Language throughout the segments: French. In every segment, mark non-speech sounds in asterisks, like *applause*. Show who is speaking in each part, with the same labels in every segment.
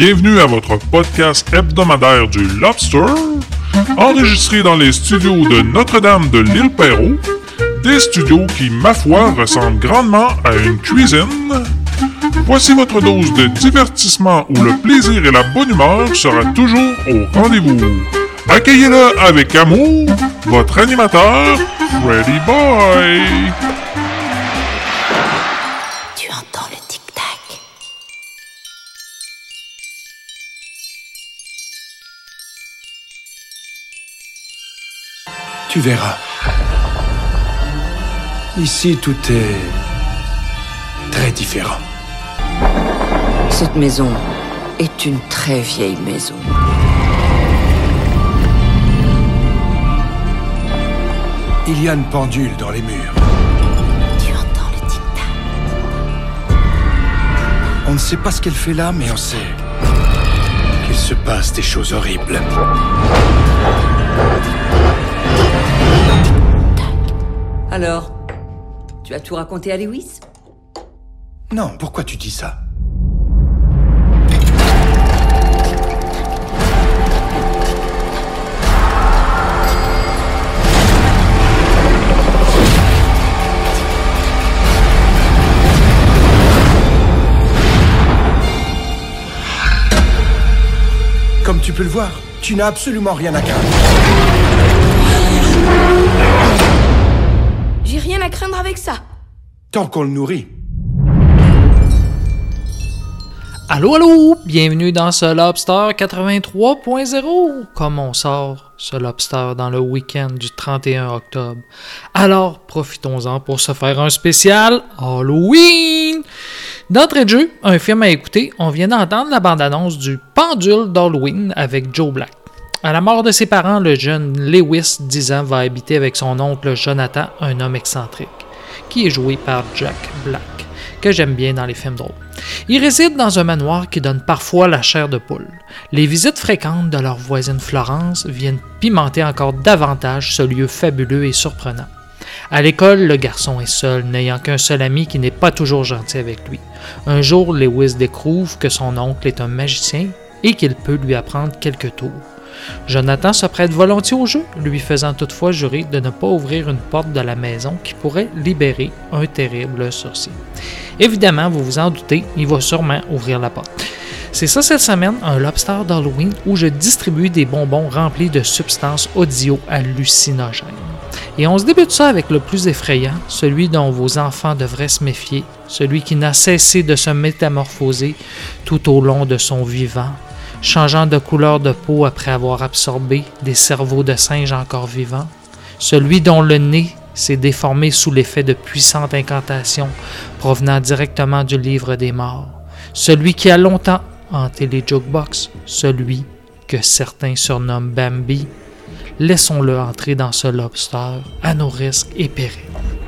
Speaker 1: Bienvenue à votre podcast hebdomadaire du Lobster, enregistré dans les studios de Notre-Dame de l'île Perrault, des studios qui, ma foi, ressemblent grandement à une cuisine. Voici votre dose de divertissement où le plaisir et la bonne humeur sera toujours au rendez-vous. Accueillez-le avec amour, votre animateur, Freddy Boy.
Speaker 2: Tu
Speaker 3: verras. Ici, tout est très différent.
Speaker 2: Cette maison est une très vieille maison.
Speaker 3: Il y a une pendule dans les murs.
Speaker 2: Tu entends le tic-tac
Speaker 3: On ne sait pas ce qu'elle fait là, mais on sait qu'il se passe des choses horribles.
Speaker 4: Alors, tu as tout raconté à Lewis?
Speaker 3: Non, pourquoi tu dis ça? Comme tu peux le voir, tu n'as absolument rien à craindre.
Speaker 5: J'ai rien à craindre avec ça.
Speaker 3: Tant qu'on le nourrit.
Speaker 6: Allô, allô! Bienvenue dans ce Lobster 83.0! Comme on sort ce Lobster dans le week-end du 31 octobre. Alors, profitons-en pour se faire un spécial Halloween! D'entrée de jeu, un film à écouter, on vient d'entendre la bande-annonce du Pendule d'Halloween avec Joe Black. À la mort de ses parents, le jeune Lewis, 10 ans, va habiter avec son oncle Jonathan, un homme excentrique, qui est joué par Jack Black, que j'aime bien dans les films drôles. Ils résident dans un manoir qui donne parfois la chair de poule. Les visites fréquentes de leur voisine Florence viennent pimenter encore davantage ce lieu fabuleux et surprenant. À l'école, le garçon est seul, n'ayant qu'un seul ami qui n'est pas toujours gentil avec lui. Un jour, Lewis découvre que son oncle est un magicien et qu'il peut lui apprendre quelques tours. Jonathan se prête volontiers au jeu, lui faisant toutefois jurer de ne pas ouvrir une porte de la maison qui pourrait libérer un terrible sorcier. Évidemment, vous vous en doutez, il va sûrement ouvrir la porte. C'est ça cette semaine, un lobster d'Halloween où je distribue des bonbons remplis de substances audio-hallucinogènes. Et on se débute ça avec le plus effrayant, celui dont vos enfants devraient se méfier, celui qui n'a cessé de se métamorphoser tout au long de son vivant, changeant de couleur de peau après avoir absorbé des cerveaux de singes encore vivants, celui dont le nez s'est déformé sous l'effet de puissantes incantations provenant directement du livre des morts, celui qui a longtemps hanté les jukebox, celui que certains surnomment Bambi, laissons-le entrer dans ce lobster à nos risques et périls.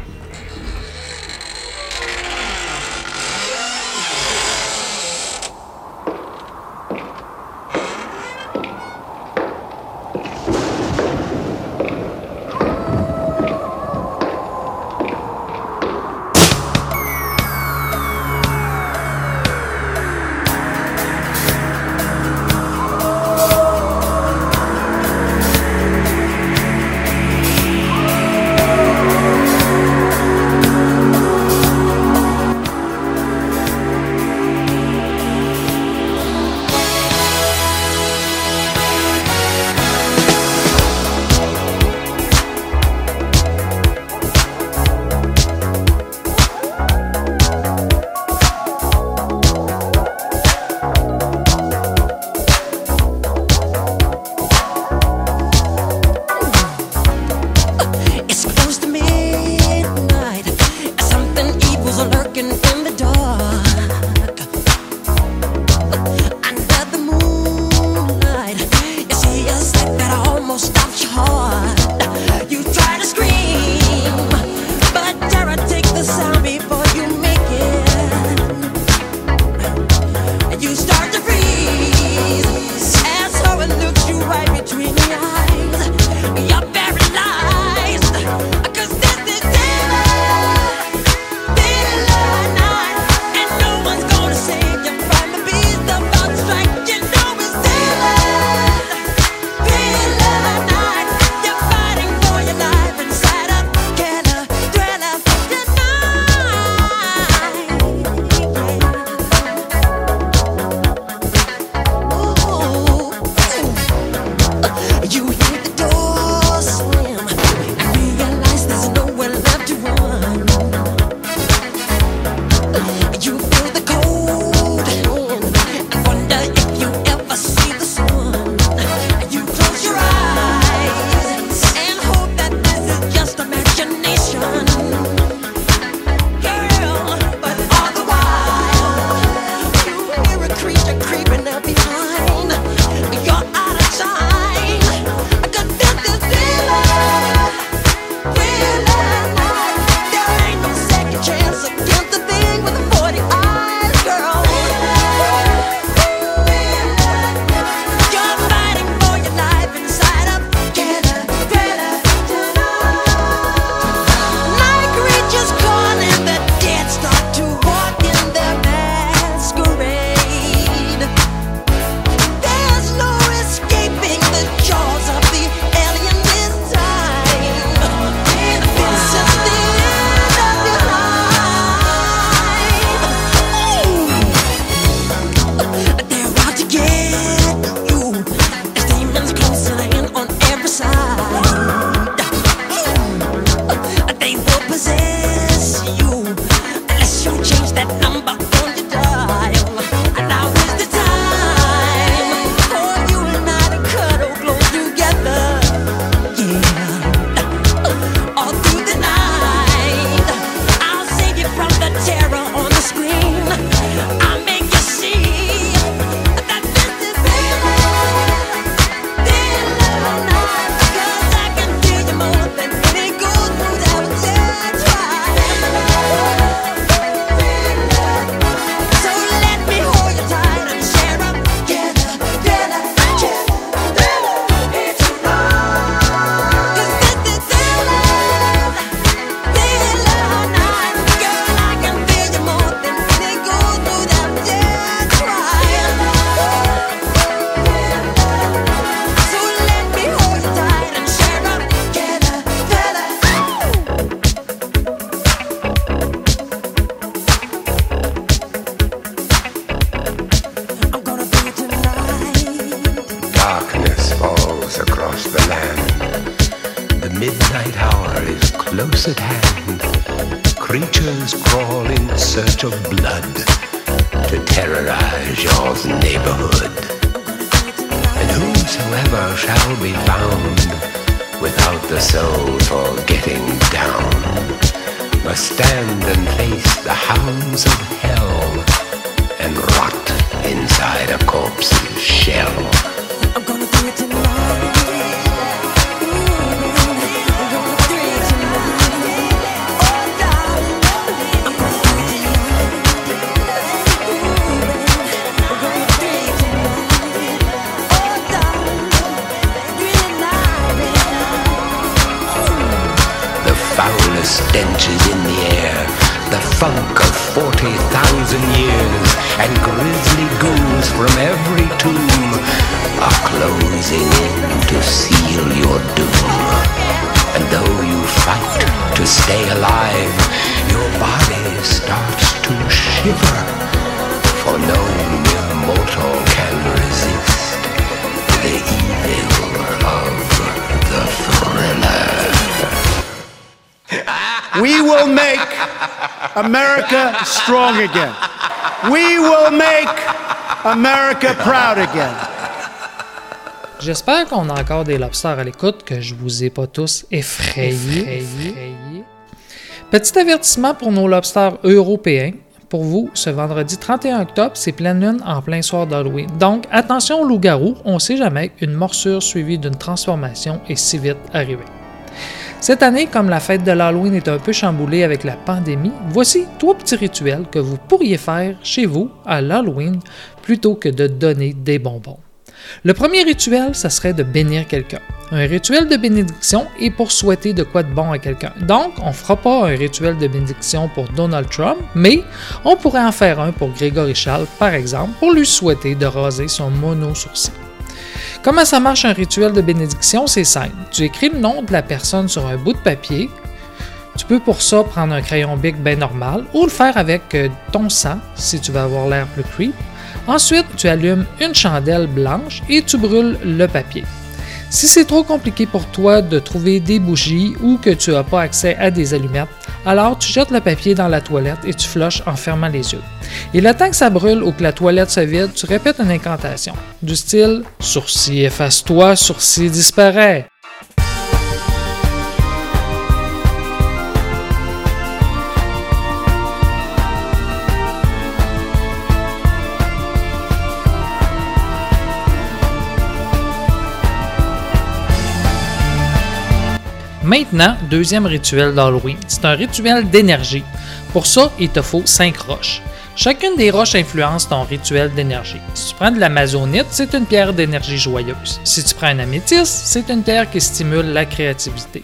Speaker 3: We will make America strong again. We will make America proud again.
Speaker 6: J'espère qu'on a encore des lobsters à l'écoute, que je vous ai pas tous effrayés. Petit avertissement pour nos lobsters européens. Pour vous, ce vendredi 31 octobre, c'est pleine lune en plein soir d'Halloween. Donc, attention aux loups-garous, on sait jamais qu'une morsure suivie d'une transformation est si vite arrivée. Cette année, comme la fête de l'Halloween est un peu chamboulée avec la pandémie, voici trois petits rituels que vous pourriez faire chez vous à l'Halloween plutôt que de donner des bonbons. Le premier rituel, ça serait de bénir quelqu'un. Un rituel de bénédiction est pour souhaiter de quoi de bon à quelqu'un. Donc, on ne fera pas un rituel de bénédiction pour Donald Trump, mais on pourrait en faire un pour Grégory Charles, par exemple, pour lui souhaiter de raser son mono-sourcil. Comment ça marche un rituel de bénédiction? C'est simple. Tu écris le nom de la personne sur un bout de papier. Tu peux pour ça prendre un crayon bic bien normal ou le faire avec euh, ton sang si tu veux avoir l'air plus creep. Ensuite, tu allumes une chandelle blanche et tu brûles le papier. Si c'est trop compliqué pour toi de trouver des bougies ou que tu n'as pas accès à des allumettes, alors tu jettes le papier dans la toilette et tu flushes en fermant les yeux. Et le temps que ça brûle ou que la toilette se vide, tu répètes une incantation, du style Sourcil efface-toi, sourcil disparaît. Maintenant, deuxième rituel d'Halloween. C'est un rituel d'énergie. Pour ça, il te faut 5 roches. Chacune des roches influence ton rituel d'énergie. Si tu prends de l'amazonite, c'est une pierre d'énergie joyeuse. Si tu prends un améthyste, c'est une pierre qui stimule la créativité.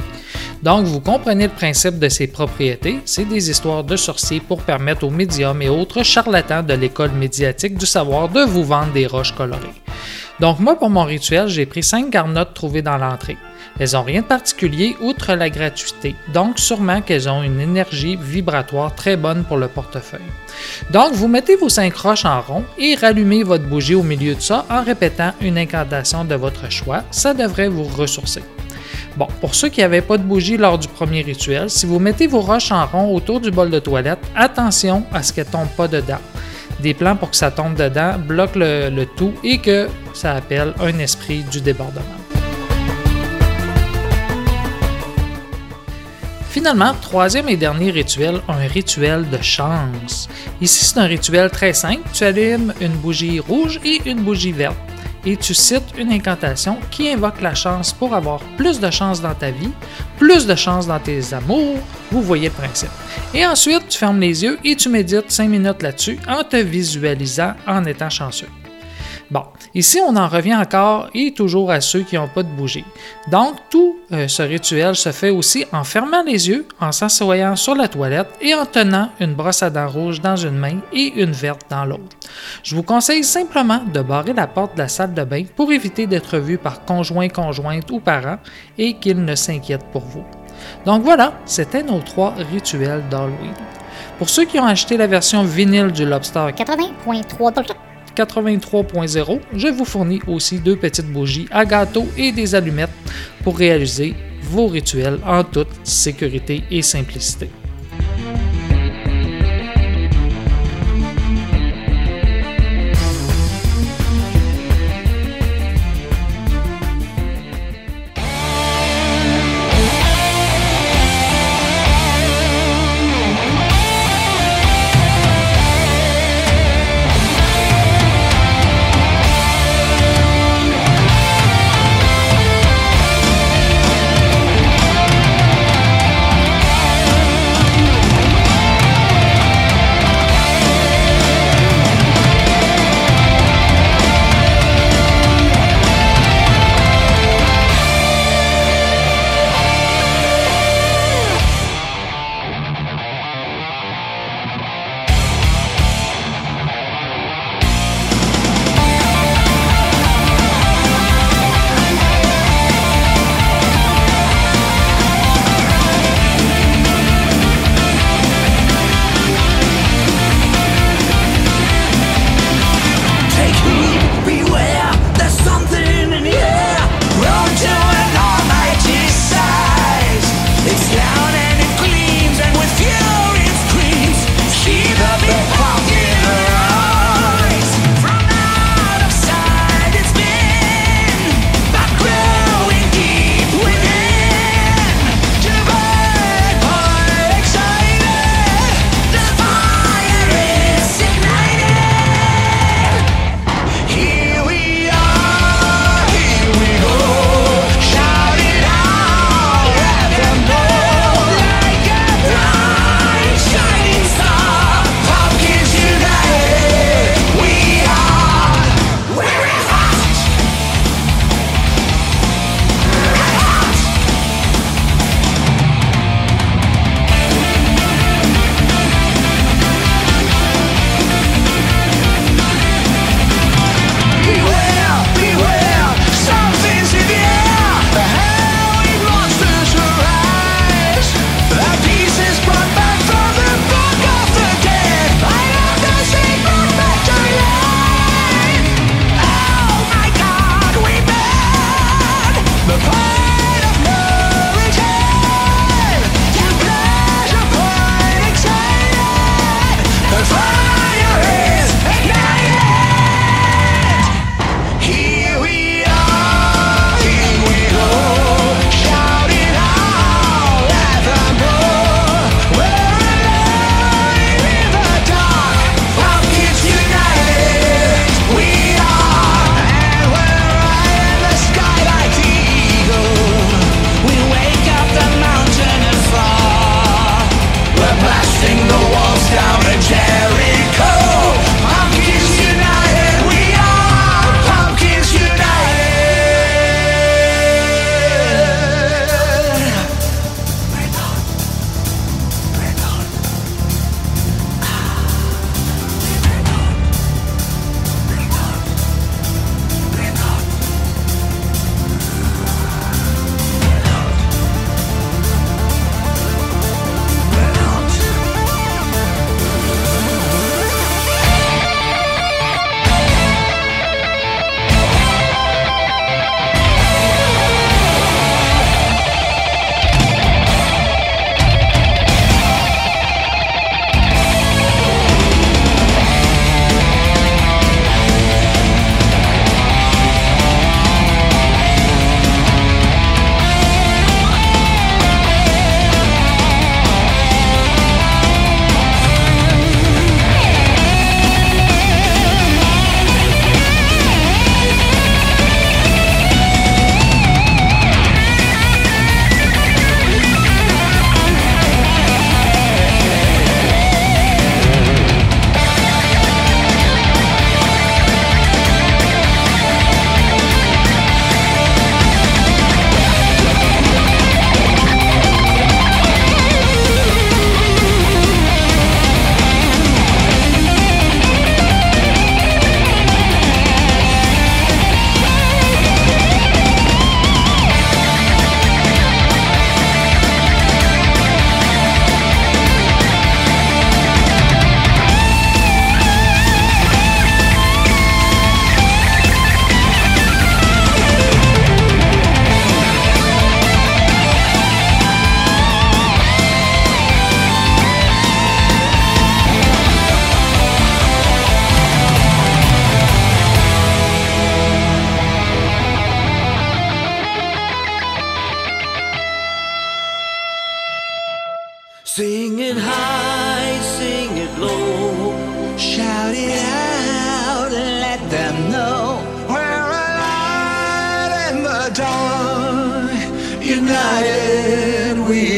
Speaker 6: Donc, vous comprenez le principe de ces propriétés. C'est des histoires de sorciers pour permettre aux médiums et autres charlatans de l'école médiatique du savoir de vous vendre des roches colorées. Donc, moi, pour mon rituel, j'ai pris 5 garnottes trouvées dans l'entrée. Elles n'ont rien de particulier outre la gratuité, donc sûrement qu'elles ont une énergie vibratoire très bonne pour le portefeuille. Donc, vous mettez vos 5 roches en rond et rallumez votre bougie au milieu de ça en répétant une incantation de votre choix. Ça devrait vous ressourcer. Bon, pour ceux qui n'avaient pas de bougie lors du premier rituel, si vous mettez vos roches en rond autour du bol de toilette, attention à ce qu'elles ne tombent pas dedans. Des plans pour que ça tombe dedans bloquent le, le tout et que ça appelle un esprit du débordement. Finalement, troisième et dernier rituel, un rituel de chance. Ici, c'est un rituel très simple. Tu allumes une bougie rouge et une bougie verte. Et tu cites une incantation qui invoque la chance pour avoir plus de chance dans ta vie, plus de chance dans tes amours. Vous voyez le principe. Et ensuite, tu fermes les yeux et tu médites 5 minutes là-dessus en te visualisant en étant chanceux. Bon, ici on en revient encore et toujours à ceux qui n'ont pas de bougie. Donc tout euh, ce rituel se fait aussi en fermant les yeux, en s'assoyant sur la toilette et en tenant une brosse à dents rouge dans une main et une verte dans l'autre. Je vous conseille simplement de barrer la porte de la salle de bain pour éviter d'être vu par conjoint, conjointe ou parents et qu'ils ne s'inquiètent pour vous. Donc voilà, c'était nos trois rituels d'Halloween. Pour ceux qui ont acheté la version vinyle du Lobster
Speaker 7: 80.3
Speaker 6: 83.0, je vous fournis aussi deux petites bougies à gâteau et des allumettes pour réaliser vos rituels en toute sécurité et simplicité.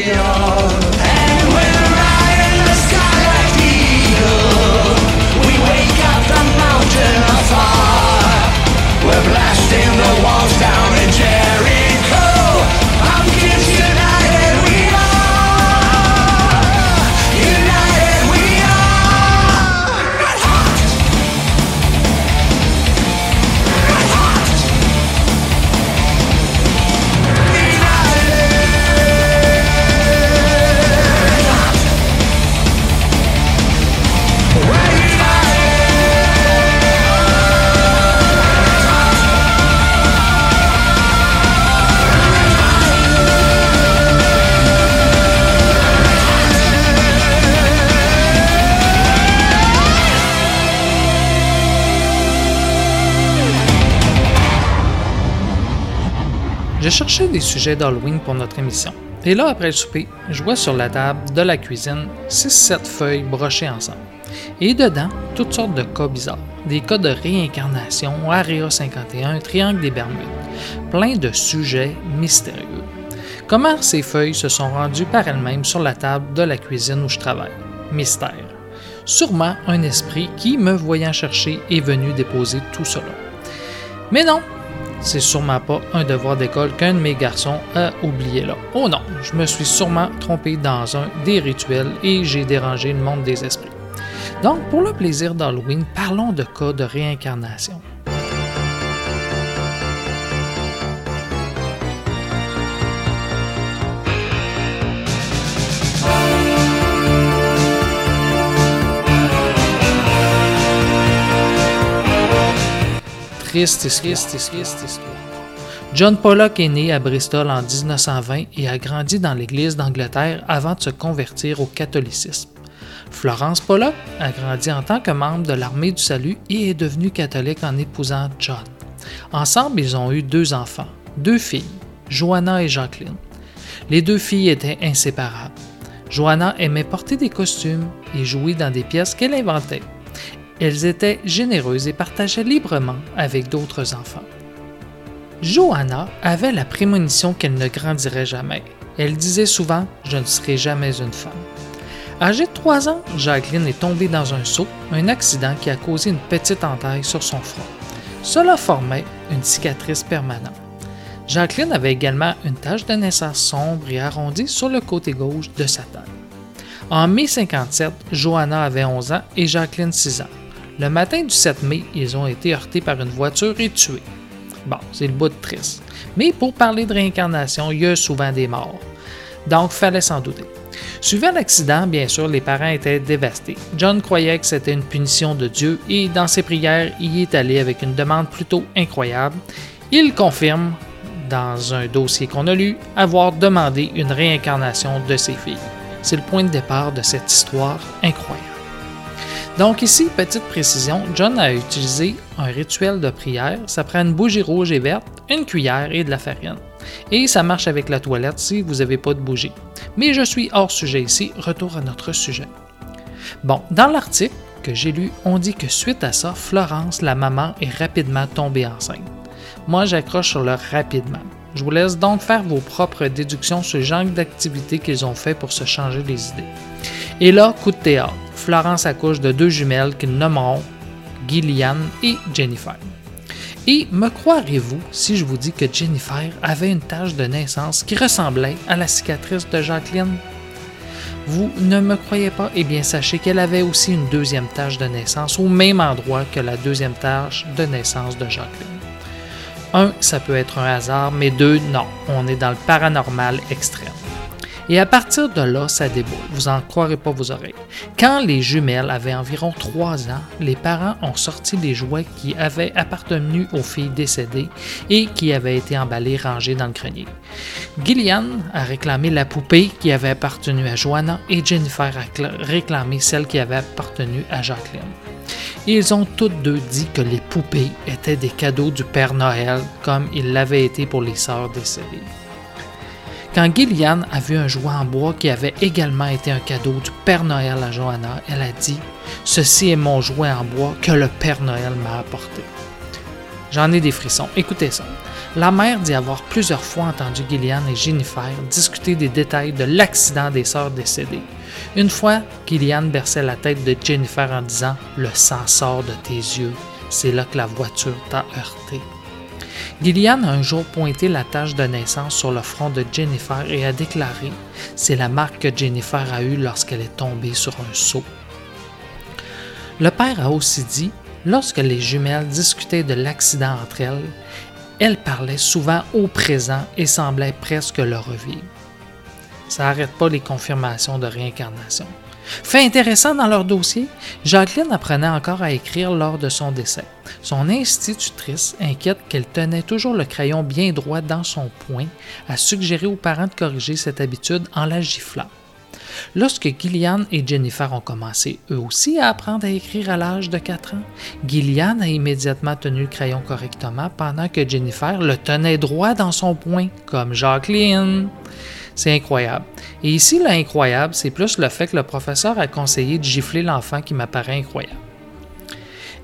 Speaker 6: Savior. Sujets d'Halloween pour notre émission. Et là, après le souper, je vois sur la table de la cuisine 6-7 feuilles brochées ensemble. Et dedans, toutes sortes de cas bizarres. Des cas de réincarnation, Area 51, Triangle des Bermudes. Plein de sujets mystérieux. Comment ces feuilles se sont rendues par elles-mêmes sur la table de la cuisine où je travaille? Mystère. Sûrement un esprit qui, me voyant chercher, est venu déposer tout cela. Mais non, c'est sûrement pas un devoir d'école qu'un de mes garçons a oublié là. Oh non, je me suis sûrement trompé dans un des rituels et j'ai dérangé le monde des esprits. Donc, pour le plaisir d'Halloween, parlons de cas de réincarnation. Triste histoire. John Pollock est né à Bristol en 1920 et a grandi dans l'Église d'Angleterre avant de se convertir au catholicisme. Florence Pollock a grandi en tant que membre de l'Armée du Salut et est devenue catholique en épousant John. Ensemble, ils ont eu deux enfants, deux filles, Joanna et Jacqueline. Les deux filles étaient inséparables. Joanna aimait porter des costumes et jouer dans des pièces qu'elle inventait. Elles étaient généreuses et partageaient librement avec d'autres enfants. Johanna avait la prémonition qu'elle ne grandirait jamais. Elle disait souvent Je ne serai jamais une femme. Âgée de 3 ans, Jacqueline est tombée dans un seau, un accident qui a causé une petite entaille sur son front. Cela formait une cicatrice permanente. Jacqueline avait également une tache de naissance sombre et arrondie sur le côté gauche de sa tête. En mai 57, Johanna avait 11 ans et Jacqueline 6 ans. Le matin du 7 mai, ils ont été heurtés par une voiture et tués. Bon, c'est le bout de triste. Mais pour parler de réincarnation, il y a souvent des morts. Donc, fallait s'en douter. Suivant l'accident, bien sûr, les parents étaient dévastés. John croyait que c'était une punition de Dieu et dans ses prières, il y est allé avec une demande plutôt incroyable. Il confirme, dans un dossier qu'on a lu, avoir demandé une réincarnation de ses filles. C'est le point de départ de cette histoire incroyable. Donc ici, petite précision, John a utilisé un rituel de prière. Ça prend une bougie rouge et verte, une cuillère et de la farine. Et ça marche avec la toilette si vous n'avez pas de bougie. Mais je suis hors sujet ici, retour à notre sujet. Bon, dans l'article que j'ai lu, on dit que suite à ça, Florence, la maman, est rapidement tombée enceinte. Moi, j'accroche sur le rapidement. Je vous laisse donc faire vos propres déductions sur le genre d'activité qu'ils ont fait pour se changer les idées. Et là, coup de théâtre. Florence accouche de deux jumelles qu'ils nommeront Gillian et Jennifer. Et me croirez-vous si je vous dis que Jennifer avait une tache de naissance qui ressemblait à la cicatrice de Jacqueline? Vous ne me croyez pas? Eh bien, sachez qu'elle avait aussi une deuxième tache de naissance au même endroit que la deuxième tache de naissance de Jacqueline. Un, ça peut être un hasard, mais deux, non, on est dans le paranormal extrême. Et à partir de là, ça déboule. Vous en croirez pas vos oreilles. Quand les jumelles avaient environ 3 ans, les parents ont sorti les jouets qui avaient appartenu aux filles décédées et qui avaient été emballés rangés dans le grenier. Gillian a réclamé la poupée qui avait appartenu à Joanna et Jennifer a réclamé celle qui avait appartenu à Jacqueline. Ils ont toutes deux dit que les poupées étaient des cadeaux du Père Noël comme ils l'avaient été pour les sœurs décédées. Quand Gillian a vu un jouet en bois qui avait également été un cadeau du Père Noël à Johanna, elle a dit Ceci est mon jouet en bois que le Père Noël m'a apporté. J'en ai des frissons. Écoutez ça. La mère dit avoir plusieurs fois entendu Gillian et Jennifer discuter des détails de l'accident des sœurs décédées. Une fois, Gillian berçait la tête de Jennifer en disant Le sang sort de tes yeux. C'est là que la voiture t'a heurté. Gillian a un jour pointé la tache de naissance sur le front de Jennifer et a déclaré C'est la marque que Jennifer a eue lorsqu'elle est tombée sur un seau. Le père a aussi dit Lorsque les jumelles discutaient de l'accident entre elles, elles parlaient souvent au présent et semblaient presque le revivre. Ça n'arrête pas les confirmations de réincarnation. Fait intéressant dans leur dossier, Jacqueline apprenait encore à écrire lors de son décès. Son institutrice inquiète qu'elle tenait toujours le crayon bien droit dans son poing, a suggéré aux parents de corriger cette habitude en la giflant. Lorsque Gillian et Jennifer ont commencé eux aussi à apprendre à écrire à l'âge de 4 ans, Gillian a immédiatement tenu le crayon correctement pendant que Jennifer le tenait droit dans son poing, comme Jacqueline. C'est incroyable. Et ici, l'incroyable, c'est plus le fait que le professeur a conseillé de gifler l'enfant qui m'apparaît incroyable.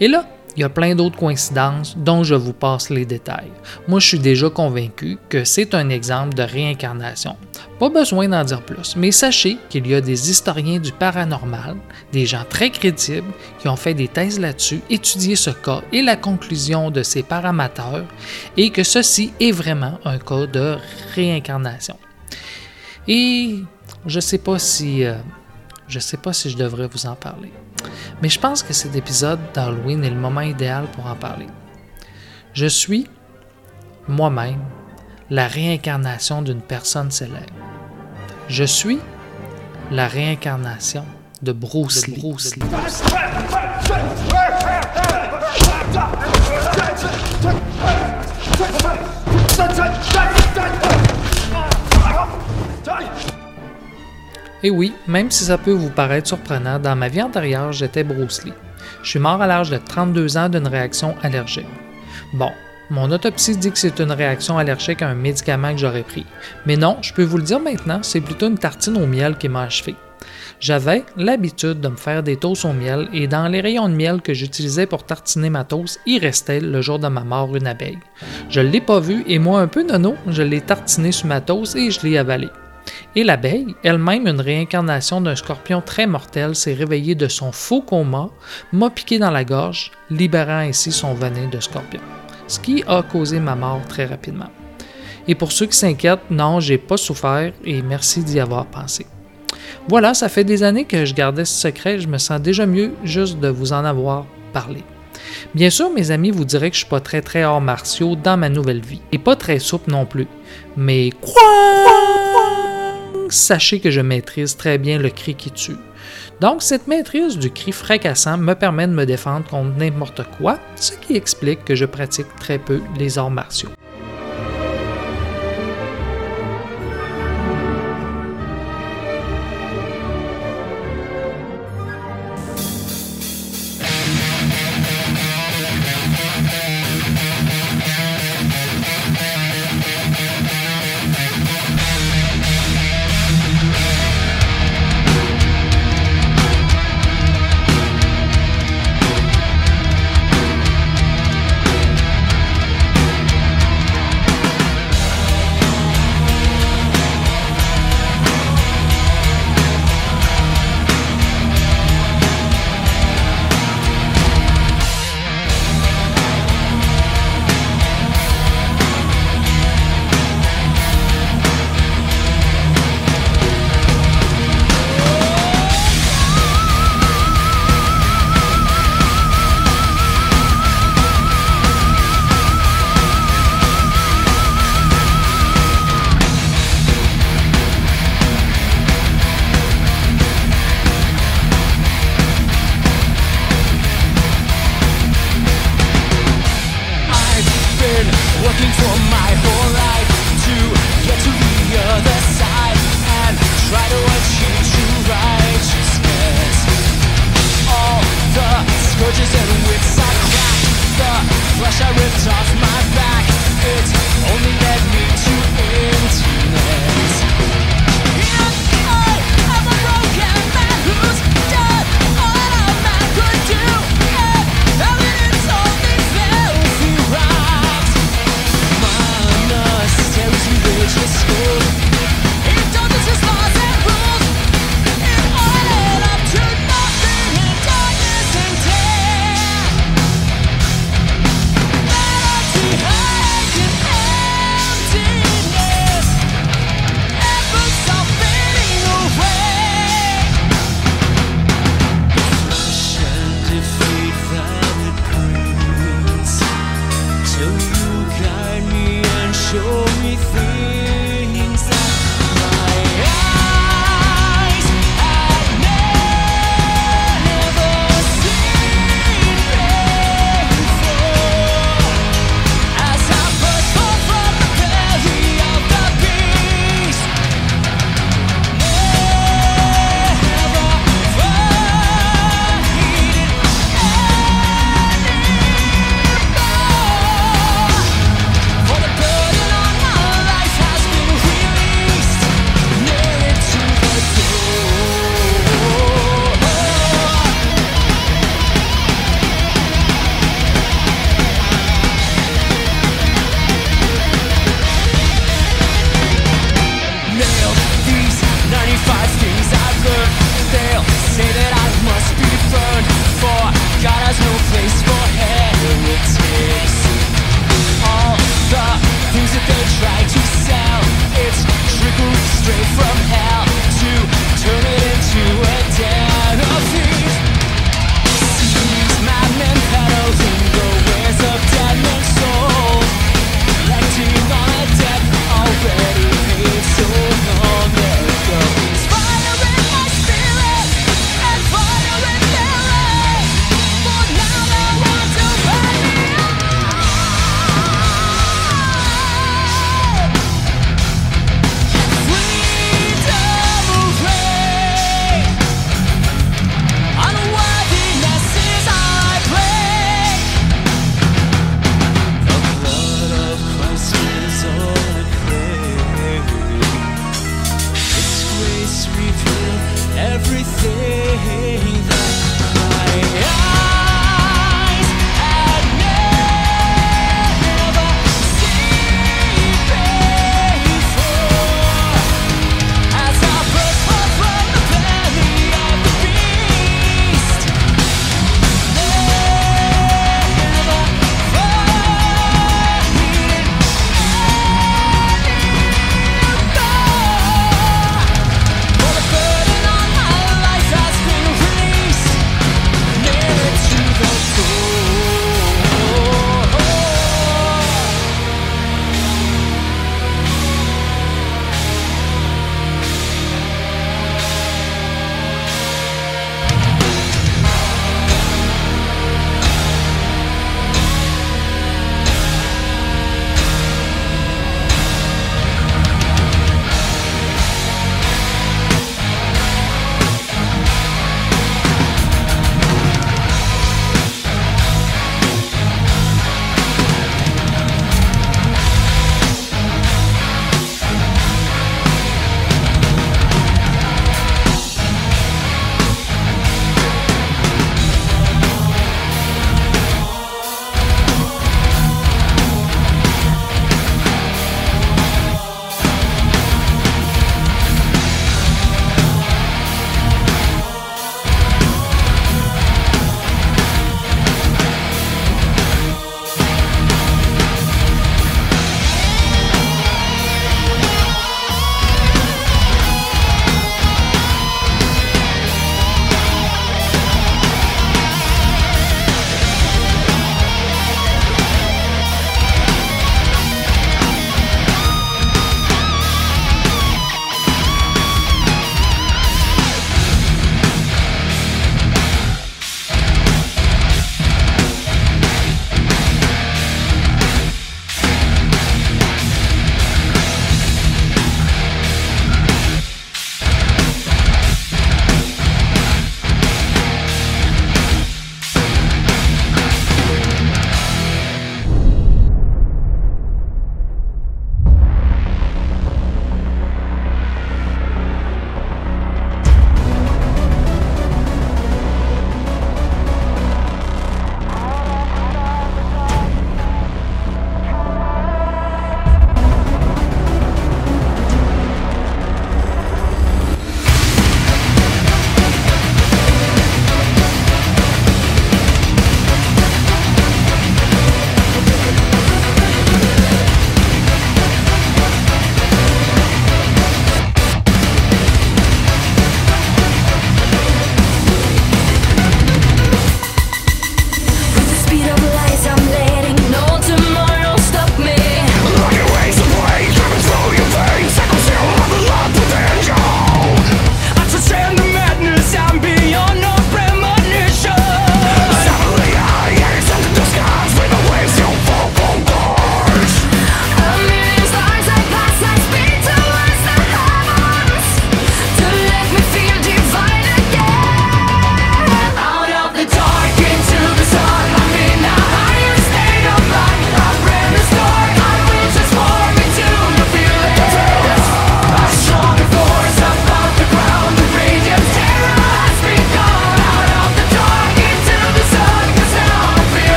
Speaker 6: Et là, il y a plein d'autres coïncidences dont je vous passe les détails. Moi, je suis déjà convaincu que c'est un exemple de réincarnation. Pas besoin d'en dire plus, mais sachez qu'il y a des historiens du paranormal, des gens très crédibles qui ont fait des thèses là-dessus, étudié ce cas et la conclusion de ces paramateurs, et que ceci est vraiment un cas de réincarnation. Et je sais pas si euh, je sais pas si je devrais vous en parler. Mais je pense que cet épisode d'Halloween est le moment idéal pour en parler. Je suis moi-même la réincarnation d'une personne célèbre. Je suis la réincarnation de Bruce Lee. Bruce Lee. Et oui, même si ça peut vous paraître surprenant, dans ma vie antérieure, j'étais Bruce. Je suis mort à l'âge de 32 ans d'une réaction allergique. Bon, mon autopsie dit que c'est une réaction allergique à un médicament que j'aurais pris. Mais non, je peux vous le dire maintenant, c'est plutôt une tartine au miel qui m'a achevé. J'avais l'habitude de me faire des toasts au miel et dans les rayons de miel que j'utilisais pour tartiner ma toast, il restait le jour de ma mort une abeille. Je ne l'ai pas vue et moi un peu nono, je l'ai tartiné sur ma toast et je l'ai avalé. Et l'abeille, elle-même une réincarnation d'un scorpion très mortel, s'est réveillée de son faux coma, m'a piqué dans la gorge, libérant ainsi son venin de scorpion. Ce qui a causé ma mort très rapidement. Et pour ceux qui s'inquiètent, non, j'ai pas souffert et merci d'y avoir pensé. Voilà, ça fait des années que je gardais ce secret, je me sens déjà mieux juste de vous en avoir parlé. Bien sûr, mes amis vous diraient que je suis pas très très hors martiaux dans ma nouvelle vie. Et pas très souple non plus. Mais quoi? Sachez que je maîtrise très bien le cri qui tue. Donc, cette maîtrise du cri fracassant me permet de me défendre contre n'importe quoi, ce qui explique que je pratique très peu les arts martiaux.
Speaker 8: Working for my whole life to get to the other side and try to achieve true righteousness. All the scourges and whips I cracked, the flesh I ripped off my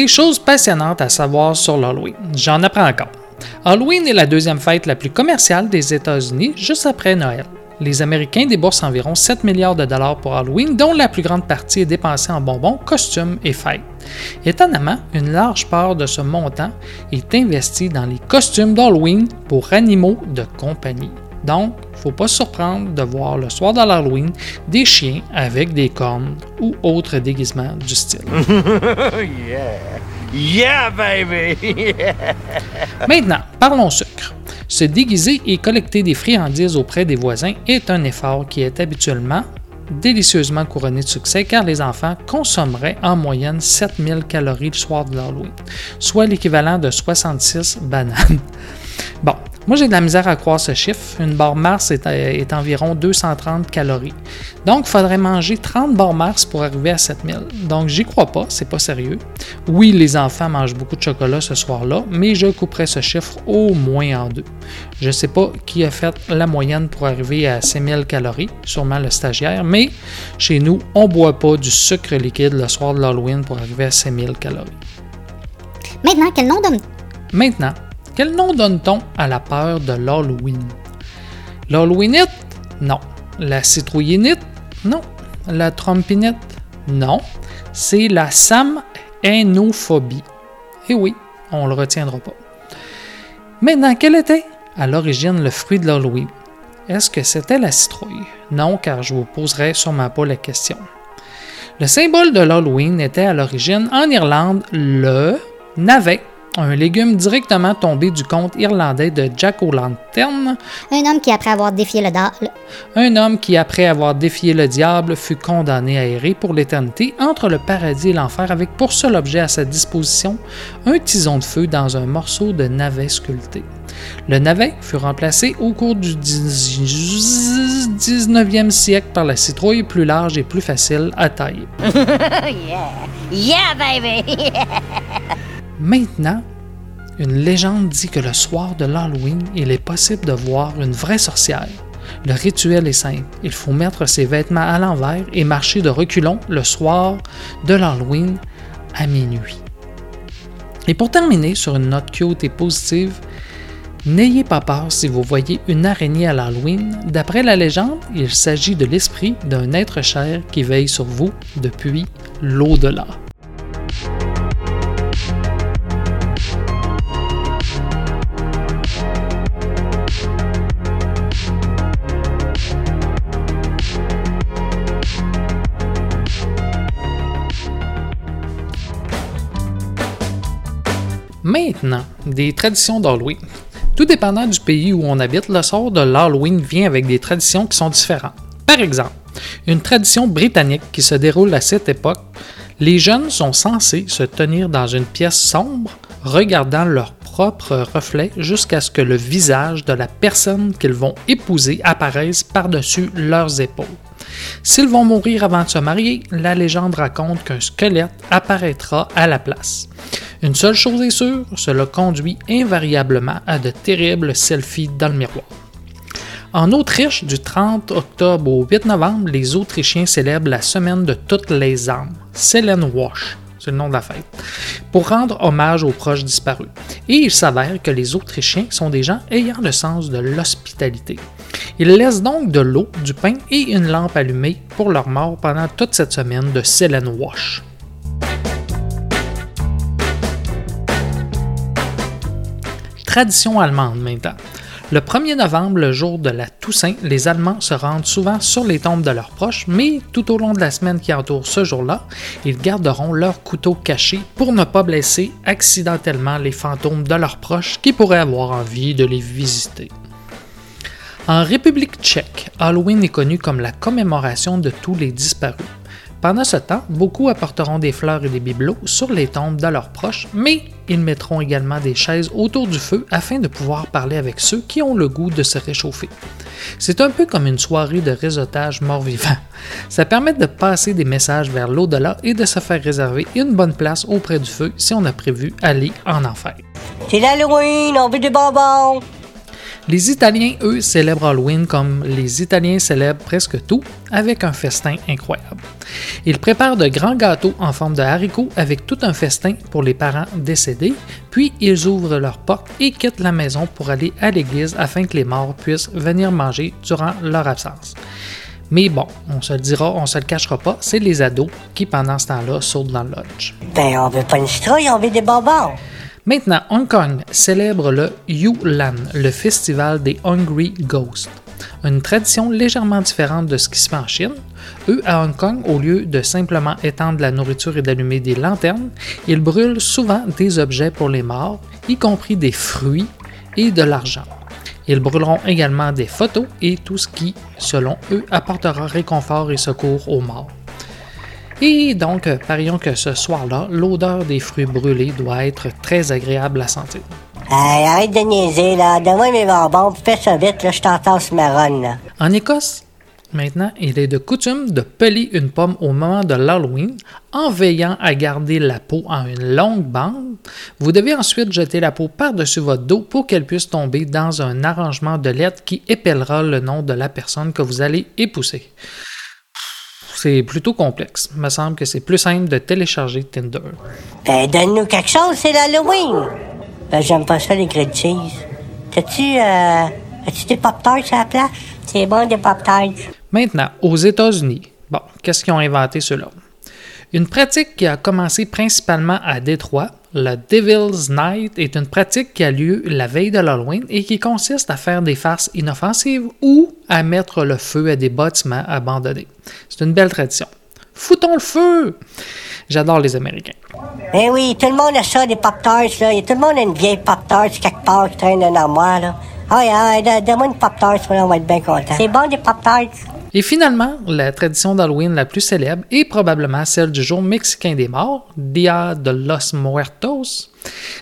Speaker 6: Des choses passionnantes à savoir sur l'Halloween. J'en apprends encore. Halloween est la deuxième fête la plus commerciale des États-Unis, juste après Noël. Les Américains déboursent environ 7 milliards de dollars pour Halloween, dont la plus grande partie est dépensée en bonbons, costumes et fêtes. Étonnamment, une large part de ce montant est investi dans les costumes d'Halloween pour animaux de compagnie. Donc, faut pas se surprendre de voir le soir de l'Halloween des chiens avec des cornes ou autres déguisements du style. *laughs*
Speaker 9: Yeah, baby! *laughs*
Speaker 6: Maintenant, parlons sucre. Se déguiser et collecter des friandises auprès des voisins est un effort qui est habituellement délicieusement couronné de succès car les enfants consommeraient en moyenne 7000 calories le soir de l'Halloween, soit l'équivalent de 66 bananes. Bon, moi j'ai de la misère à croire ce chiffre. Une barre Mars est, est environ 230 calories. Donc, il faudrait manger 30 barres Mars pour arriver à 7000. Donc, j'y crois pas, c'est pas sérieux. Oui, les enfants mangent beaucoup de chocolat ce soir-là, mais je couperais ce chiffre au moins en deux. Je sais pas qui a fait la moyenne pour arriver à 6000 calories, sûrement le stagiaire, mais chez nous, on boit pas du sucre liquide le soir de l'Halloween pour arriver à 6000 calories.
Speaker 10: Maintenant, quel nom donne?
Speaker 6: Maintenant, quel nom donne-t-on à la peur de l'Halloween? L'Halloweenite? Non. La citrouillinite? Non. La trompinite? Non. C'est la samhainophobie. Eh oui, on le retiendra pas. Maintenant, quel était à l'origine le fruit de l'Halloween? Est-ce que c'était la citrouille? Non, car je vous poserai sûrement pas la question. Le symbole de l'Halloween était à l'origine en Irlande le navet, un légume directement tombé du conte irlandais de Jack O'Lantern,
Speaker 10: Un homme qui, après avoir défié le, da- le-
Speaker 6: un homme qui, après avoir défié le diable, fut condamné à errer pour l'éternité entre le paradis et l'enfer avec pour seul objet à sa disposition un tison de feu dans un morceau de navet sculpté. Le navet fut remplacé au cours du 19e siècle par la citrouille plus large et plus facile à tailler. *laughs*
Speaker 10: Yeah, baby! *laughs*
Speaker 6: Maintenant, une légende dit que le soir de l'Halloween, il est possible de voir une vraie sorcière. Le rituel est simple. Il faut mettre ses vêtements à l'envers et marcher de reculons le soir de l'Halloween à minuit. Et pour terminer sur une note cute et positive, n'ayez pas peur si vous voyez une araignée à l'Halloween. D'après la légende, il s'agit de l'esprit d'un être cher qui veille sur vous depuis l'au-delà. Des traditions d'Halloween. Tout dépendant du pays où on habite, le sort de l'Halloween vient avec des traditions qui sont différentes. Par exemple, une tradition britannique qui se déroule à cette époque, Les jeunes sont censés se tenir dans une pièce sombre, regardant leur propre reflet jusqu'à ce que le visage de la personne qu'ils vont épouser apparaisse par-dessus leurs épaules. S'ils vont mourir avant de se marier, la légende raconte qu'un squelette apparaîtra à la place. Une seule chose est sûre, cela conduit invariablement à de terribles selfies dans le miroir. En Autriche, du 30 octobre au 8 novembre, les Autrichiens célèbrent la semaine de toutes les âmes, Selenwasch, c'est le nom de la fête, pour rendre hommage aux proches disparus. Et il s'avère que les Autrichiens sont des gens ayant le sens de l'hospitalité. Ils laissent donc de l'eau, du pain et une lampe allumée pour leur mort pendant toute cette semaine de Selenwasch. Tradition allemande maintenant. Le 1er novembre, le jour de la Toussaint, les Allemands se rendent souvent sur les tombes de leurs proches, mais tout au long de la semaine qui entoure ce jour-là, ils garderont leur couteau caché pour ne pas blesser accidentellement les fantômes de leurs proches qui pourraient avoir envie de les visiter. En République tchèque, Halloween est connu comme la commémoration de tous les disparus. Pendant ce temps, beaucoup apporteront des fleurs et des bibelots sur les tombes de leurs proches, mais ils mettront également des chaises autour du feu afin de pouvoir parler avec ceux qui ont le goût de se réchauffer. C'est un peu comme une soirée de réseautage mort-vivant. Ça permet de passer des messages vers l'au-delà et de se faire réserver une bonne place auprès du feu si on a prévu aller en enfer.
Speaker 9: C'est l'Halloween, on veut bonbons.
Speaker 6: Les Italiens, eux, célèbrent Halloween comme les Italiens célèbrent presque tout, avec un festin incroyable. Ils préparent de grands gâteaux en forme de haricots avec tout un festin pour les parents décédés, puis ils ouvrent leurs portes et quittent la maison pour aller à l'église afin que les morts puissent venir manger durant leur absence. Mais bon, on se le dira, on se le cachera pas, c'est les ados qui, pendant ce temps-là, sautent dans le lodge.
Speaker 9: Ben, on veut pas une citrouille, on veut des bonbons.
Speaker 6: Maintenant, Hong Kong célèbre le Yulan, le festival des Hungry Ghosts. Une tradition légèrement différente de ce qui se fait en Chine. Eux, à Hong Kong, au lieu de simplement étendre la nourriture et d'allumer des lanternes, ils brûlent souvent des objets pour les morts, y compris des fruits et de l'argent. Ils brûleront également des photos et tout ce qui, selon eux, apportera réconfort et secours aux morts. Et donc, euh, parions que ce soir-là, l'odeur des fruits brûlés doit être très agréable à sentir.
Speaker 9: Hey, arrête de niaiser, là. Donne-moi mes bonbons, fais ça vite, là, je t'entasse ma run, là.
Speaker 6: En Écosse, maintenant, il est de coutume de peler une pomme au moment de l'Halloween en veillant à garder la peau en une longue bande. Vous devez ensuite jeter la peau par-dessus votre dos pour qu'elle puisse tomber dans un arrangement de lettres qui épellera le nom de la personne que vous allez épouser. C'est plutôt complexe. Il me semble que c'est plus simple de télécharger Tinder.
Speaker 9: Ben, donne-nous quelque chose, c'est l'Halloween. Ben, j'aime pas ça, les grilled cheese. T'as-tu, euh, as-tu des Pop-Tarts à la place? C'est bon, des Pop-Tarts.
Speaker 6: Maintenant, aux États-Unis, bon, qu'est-ce qu'ils ont inventé ceux-là? Une pratique qui a commencé principalement à Détroit, le Devil's Night est une pratique qui a lieu la veille de l'Halloween et qui consiste à faire des farces inoffensives ou à mettre le feu à des bâtiments abandonnés. C'est une belle tradition. Foutons le feu! J'adore les Américains.
Speaker 9: Ben oui, tout le monde a ça, des Pop-Tarts, là. Et tout le monde a une vieille Pop-Tart quelque part qui traîne dans une armoire, là. Ah, ah, donne-moi une Pop-Tart, là, on va être bien content. C'est bon, des Pop-Tarts.
Speaker 6: Et finalement, la tradition d'Halloween la plus célèbre est probablement celle du jour mexicain des morts, Dia de los Muertos.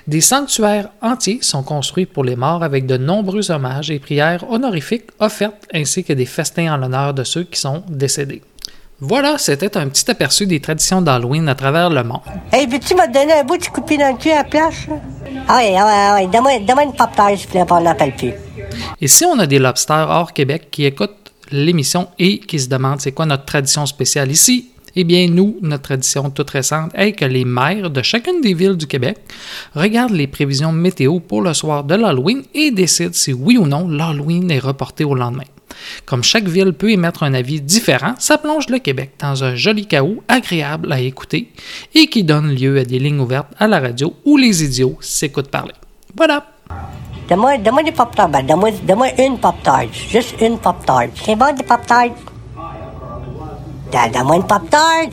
Speaker 6: Des sanctuaires entiers sont construits pour les morts avec de nombreux hommages et prières honorifiques offertes ainsi que des festins en l'honneur de ceux qui sont décédés. Voilà, c'était un petit aperçu des traditions d'Halloween à travers le monde.
Speaker 9: Hey, veux-tu me donner un bout de coupé dans le cul à la place, là? Ah ouais, ah ouais, ah donne-moi, donne-moi une Pop-Tart, s'il te plaît, on l'appelle plus.
Speaker 6: Et si on a des lobsters hors Québec qui écoutent l'émission et qui se demandent c'est quoi notre tradition spéciale ici, eh bien, nous, notre tradition toute récente est que les maires de chacune des villes du Québec regardent les prévisions météo pour le soir de l'Halloween et décident si oui ou non l'Halloween est reporté au lendemain. Comme chaque ville peut émettre un avis différent, ça plonge le Québec dans un joli chaos agréable à écouter et qui donne lieu à des lignes ouvertes à la radio où les idiots s'écoutent parler. Voilà!
Speaker 9: Donne-moi, des Pop-Tarts, ben, donne-moi, une Pop-Tart. Juste une Pop-Tart. C'est bon, des Pop-Tarts? Donne- Donne-moi une Pop-Tart.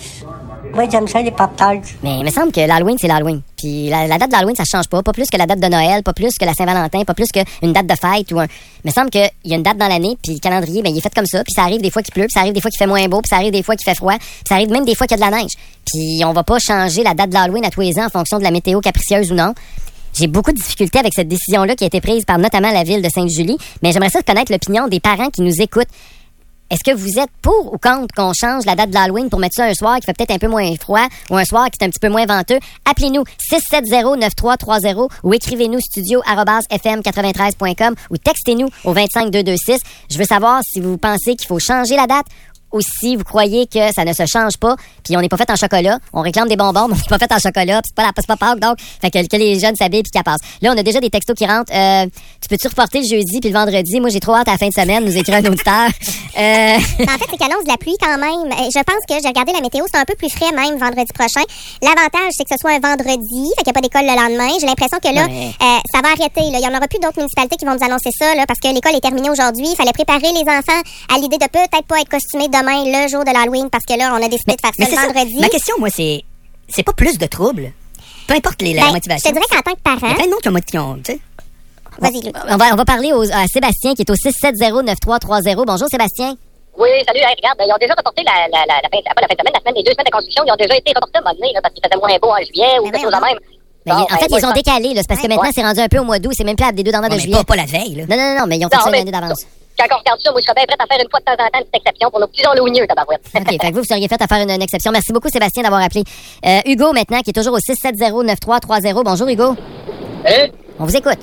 Speaker 9: Moi, j'aime ça, les Pop-Tarts.
Speaker 10: Mais il me semble que l'Halloween, c'est l'Halloween. Puis la, la date de l'Halloween, ça change pas. Pas plus que la date de Noël, pas plus que la Saint-Valentin, pas plus qu'une date de fête ou un. Il me semble qu'il y a une date dans l'année, puis le calendrier, ben, il est fait comme ça. Puis ça arrive des fois qu'il pleut, puis ça arrive des fois qu'il fait moins beau, puis ça arrive des fois qu'il fait froid, puis ça arrive même des fois qu'il y a de la neige. Puis on va pas changer la date de l'Halloween à tous les ans en fonction de la météo capricieuse ou non. J'ai beaucoup de difficultés avec cette décision-là qui a été prise par notamment la ville de Sainte-Julie, mais j'aimerais ça connaître l'opinion des parents qui nous écoutent. Est-ce que vous êtes pour ou contre qu'on change la date de l'Halloween pour mettre ça un soir qui fait peut-être un peu moins froid ou un soir qui est un petit peu moins venteux? Appelez-nous 670-9330 ou écrivez-nous studio-fm93.com ou textez-nous au 25226. Je veux savoir si vous pensez qu'il faut changer la date ou si vous croyez que ça ne se change pas, puis on n'est pas fait en chocolat, on réclame des bonbons, *laughs* mais on n'est pas fait en chocolat, puis c'est pas la pas Pâques, donc fait que, que les jeunes s'habillent puis qu'elles passent. Là, on a déjà des textos qui rentrent. Euh, tu peux-tu reporter le jeudi puis le vendredi? Moi, j'ai trop hâte à la fin de semaine, nous écrire un auditeur. *laughs* Euh...
Speaker 11: En fait, c'est qu'annonce de la pluie quand même. Euh, Je pense que j'ai regardé la météo, c'est un peu plus frais même vendredi prochain. L'avantage, c'est que ce soit un vendredi, fait qu'il n'y a pas d'école le lendemain. J'ai l'impression que là,
Speaker 10: Ouais.
Speaker 11: euh, ça va arrêter. Là. Il n'y en aura plus d'autres municipalités qui vont nous annoncer ça là, parce que l'école est terminée aujourd'hui. Il fallait préparer les enfants à l'idée de peut-être pas être costumés demain, le jour de l'Halloween, parce que là, on a décidé de faire
Speaker 10: Mais
Speaker 11: ça le
Speaker 10: ça.
Speaker 11: vendredi.
Speaker 10: Ma question, moi, c'est. C'est pas plus de troubles. Peu importe les, la
Speaker 11: Ben,
Speaker 10: motivation.
Speaker 11: je te dirais qu'en tant que
Speaker 10: Il y a
Speaker 11: parent,
Speaker 10: plein de monde qui ont, tu sais.
Speaker 11: vas-y.
Speaker 10: On va, on va parler aux- à Sébastien qui est au 670-9330. Bonjour Sébastien.
Speaker 12: Oui, salut, hey, regarde, ils ont déjà reporté la, la, la, la fin, pas la fin de semaine, la semaine, les deux semaines de construction, ils ont déjà été reportés à un moment donné, là, parce qu'il faisait moins beau en juillet ou
Speaker 11: Mais
Speaker 12: quelque chose de même.
Speaker 10: Ben,
Speaker 12: Bon,
Speaker 10: en fait,
Speaker 12: ben,
Speaker 10: ils ont décalé, là. Parce que maintenant,
Speaker 12: Ouais.
Speaker 10: c'est rendu un peu au mois d'août. C'est même plus à des deux dans le mois de juillet. Pas, la veille, là. Non, non, non, mais ils ont fait ça une
Speaker 12: mais-
Speaker 10: année d'avance.
Speaker 12: Quand on regarde ça, moi, je serais bien prêt à faire une fois de temps en temps une petite exception pour nos petits halloweeneux, tabarouette. *laughs*
Speaker 10: OK, fait que vous, vous seriez fait à faire une, une exception. Merci beaucoup, Sébastien, d'avoir appelé. Euh, Hugo, maintenant, qui est toujours au 670-9330. Bonjour, Hugo.
Speaker 12: Hein?
Speaker 10: On vous écoute.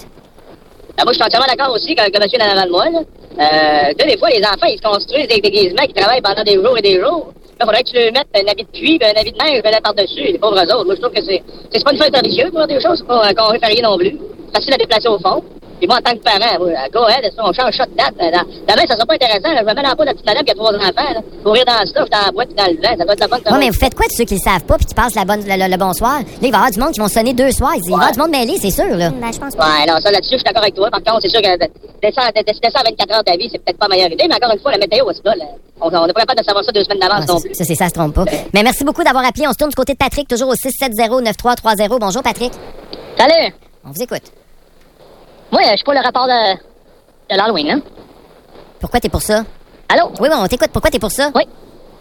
Speaker 12: Ben, moi, je suis entièrement d'accord aussi avec le monsieur avant de moi, là. Euh, des fois, les enfants, ils se construisent des déguisements qui travaillent pendant des jours et des jours. Là, faudrait que tu leur mettes un habit de ben, un habit de neige, là, par-dessus, les pauvres autres. Moi, je trouve que c'est, c'est pas une fête religieuse pour des choses, c'est pas un congé férié non plus. Facile à déplacer au fond. Et moi, en tant que parent, moi, go ahead, ça, on change ça de date. Demain, ça sera pas intéressant, là. Je me mets dans la peau de la petite madame qui a trois enfants, là. Courir dans le stuff, dans la boîte, puis dans le vent, ça doit être la bonne
Speaker 10: Ouais, mais vous faites quoi de ceux qui le savent pas puis qui passent la bonne, le, le- le bonsoir? Là, il va y avoir du monde qui vont sonner deux soirs. Il va y avoir du monde mêlé, c'est sûr, là.
Speaker 11: Ben, je pense
Speaker 12: Ouais, non, ça là-dessus, je suis d'accord avec toi. Par contre, c'est sûr que de- descendre, de- décider ça à 24 heures d'avis, c'est peut-être pas la meilleure idée, mais encore une fois, la météo, c'est là, là. On n'est pas capable de savoir ça deux semaines d'avance
Speaker 10: Ah,
Speaker 12: non
Speaker 10: ça,
Speaker 12: plus.
Speaker 10: ça, c'est ça, se trompe pas. Mais merci beaucoup d'avoir appelé. On se tourne du côté de Patrick, toujours au 670-9330. Bonjour, Patrick.
Speaker 12: Salut!
Speaker 10: On vous écoute.
Speaker 12: Moi, je suis pour le rapport de, de l'Halloween, hein.
Speaker 10: Pourquoi t'es pour ça?
Speaker 12: Allô?
Speaker 10: Oui, oui, on t'écoute. Pourquoi t'es pour ça?
Speaker 12: Oui.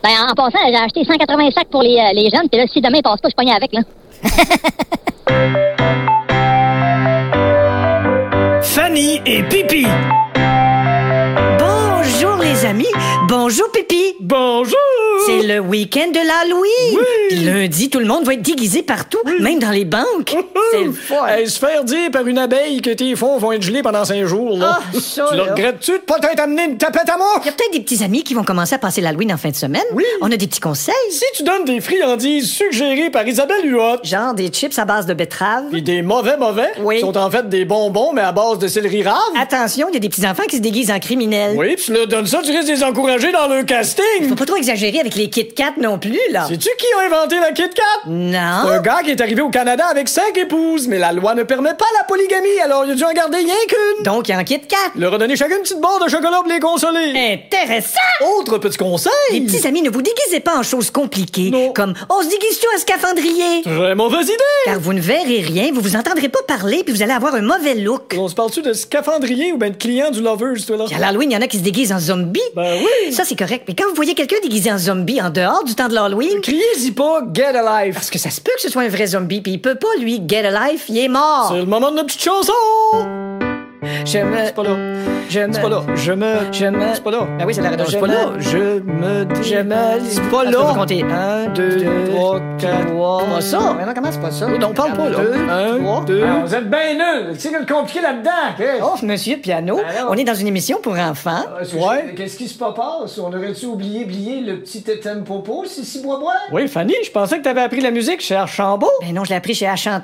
Speaker 12: Ben, en passant, j'ai acheté 180 sacs pour les, euh, les jeunes, puis là, si demain il passe pas, je pogne avec, là. *laughs*
Speaker 13: Fanny et Pipi. Bonjour les amis. Bonjour Pipi. Bonjour. C'est le week-end de l'Halloween. Puis Lundi, tout le monde va être déguisé partout, même dans les banques. C'est le fun.
Speaker 14: Hey, se faire dire par une abeille que tes fonds vont être gelés pendant cinq jours, là.
Speaker 13: Ah, ça,
Speaker 14: tu le regrettes-tu de pas t'être amené une tapette à mort?
Speaker 13: Il y a peut-être des petits amis qui vont commencer à passer l'Halloween en fin de semaine. Oui. On a des petits conseils.
Speaker 14: Si tu donnes des friandises suggérées par Isabelle Huot,
Speaker 13: Genre des chips à base de betterave.
Speaker 14: puis des mauvais mauvais,
Speaker 13: Oui.
Speaker 14: qui sont en fait des bonbons, mais à base de céleri rave.
Speaker 13: Attention, il y a des petits enfants qui se déguisent en criminels.
Speaker 14: Oui, puis tu leur donnes ça, tu risques de les encourager dans le casting.
Speaker 13: Faut pas trop exagérer avec les Kit Kat non plus, là.
Speaker 14: Sais-tu qui a inventé la Kit Kat? C'est
Speaker 13: Non.
Speaker 14: un gars qui est arrivé au Canada avec cinq épouses, mais la loi ne permet pas la polygamie, alors il a dû en garder rien qu'une.
Speaker 13: Donc, il y a un Kit Kat.
Speaker 14: Leur a donné chacun une petite barre de chocolat pour les consoler.
Speaker 13: Intéressant.
Speaker 14: Autre petit conseil.
Speaker 13: Les petits amis, ne vous déguisez pas en choses compliquées,
Speaker 14: Non.
Speaker 13: comme on se déguise-tu un scaphandrier?
Speaker 14: Très mauvaise idée.
Speaker 13: Car vous ne verrez rien, vous vous entendrez pas parler, puis vous allez avoir un mauvais look.
Speaker 14: On se parle-tu de scaphandrier ou ben de client du Lovers, toi, là?
Speaker 13: Puis à l'Halloween, il y en a qui se déguisent en zombie.
Speaker 14: Ben oui.
Speaker 13: Ça, c'est correct. Mais quand vous voyez quelqu'un déguisé en zombie en dehors du temps de l'Halloween,
Speaker 14: Criez-y pas, get a life.
Speaker 13: parce que ça se peut que ce soit un vrai zombie, puis il peut pas, lui, get a life, il est mort.
Speaker 14: C'est le moment de notre petite chanson.
Speaker 13: Je me...
Speaker 14: C'est pas là.
Speaker 13: Je me...
Speaker 14: C'est pas là. Je me.
Speaker 13: Je me...
Speaker 14: C'est pas là.
Speaker 13: Ah oui, c'est la
Speaker 14: c'est pas là. Je me.
Speaker 13: Je me...
Speaker 14: C'est pas là.
Speaker 13: compter. Un,
Speaker 14: deux, trois, quatre.
Speaker 13: trois... Pas ça. Mais non, comment c'est pas ça?
Speaker 14: Oui, non, parle pas, là.
Speaker 13: Deux,
Speaker 14: Un,
Speaker 13: trois...
Speaker 14: deux. Ah, vous êtes bien nuls. De compliqué là-dedans?
Speaker 13: Oh, monsieur Piano,
Speaker 14: Alors?
Speaker 13: on est dans une émission pour enfants.
Speaker 14: Ouais. Qu'est-ce qui se passe? On aurait-tu oublié, oublié le petit thème popo, si si bois bois? Oui, Fanny, je pensais que t'avais appris la musique chez Archambault.
Speaker 13: Ben non, je l'ai appris chez Achante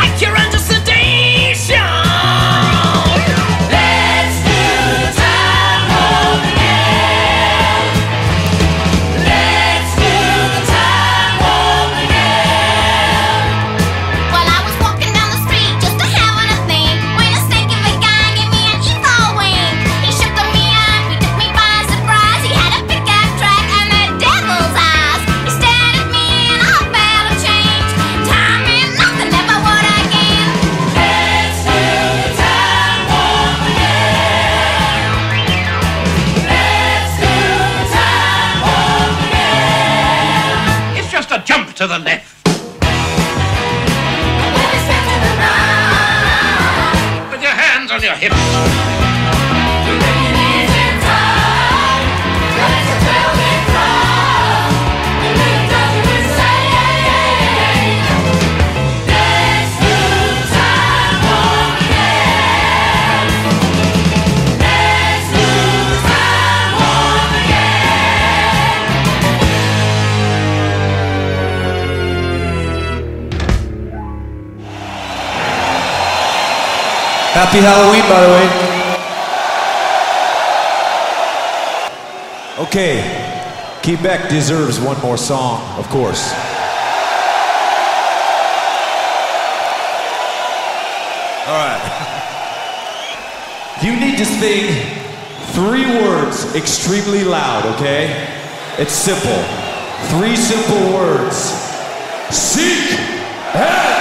Speaker 8: like you're under
Speaker 15: Happy Halloween, by the way. Okay, Quebec deserves one more song, of course. All right. You need to sing three words extremely loud, okay? It's simple. Three simple words. Seek and